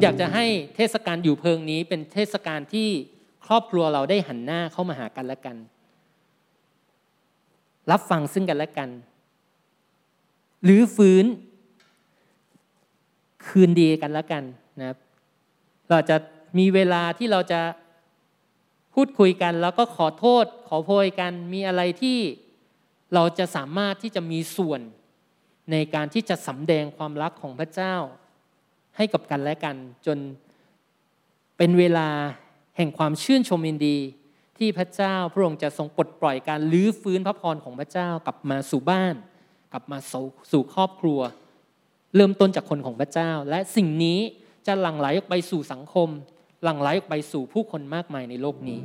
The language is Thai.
อยากจะให้เทศกาลอยู่เพิงนี้เป็นเทศกาลที่ครอบครัวเราได้หันหน้าเข้ามาหากันและกัน รับฟังซึ่งกันและกัน หรือฟื้น คืนดีกันแล้วกันนะครับ เราจะมีเวลาที่เราจะพูดคุยกันแล้วก็ขอโทษ ขอโพยกันมีอะไรที่เราจะสามารถที่จะมีส่วนในการที่จะสำแดงความรักของพระเจ้า ให้กับกันและกัน จนเป็นเวลาแห่งความชื่นชมยินดี ที่พระเจ้าพระองค์จะทรงปลดปล่อยการลื้อฟื้นพระพรของพระเจ้ากลับมาสู่บ้าน กลับมาสู่ครอบครัว เริ่มต้นจากคนของพระเจ้า และสิ่งนี้จะหลั่งไหลออกไปสู่สังคม หลั่งไหลออกไปสู่ผู้คนมากมายในโลกนี้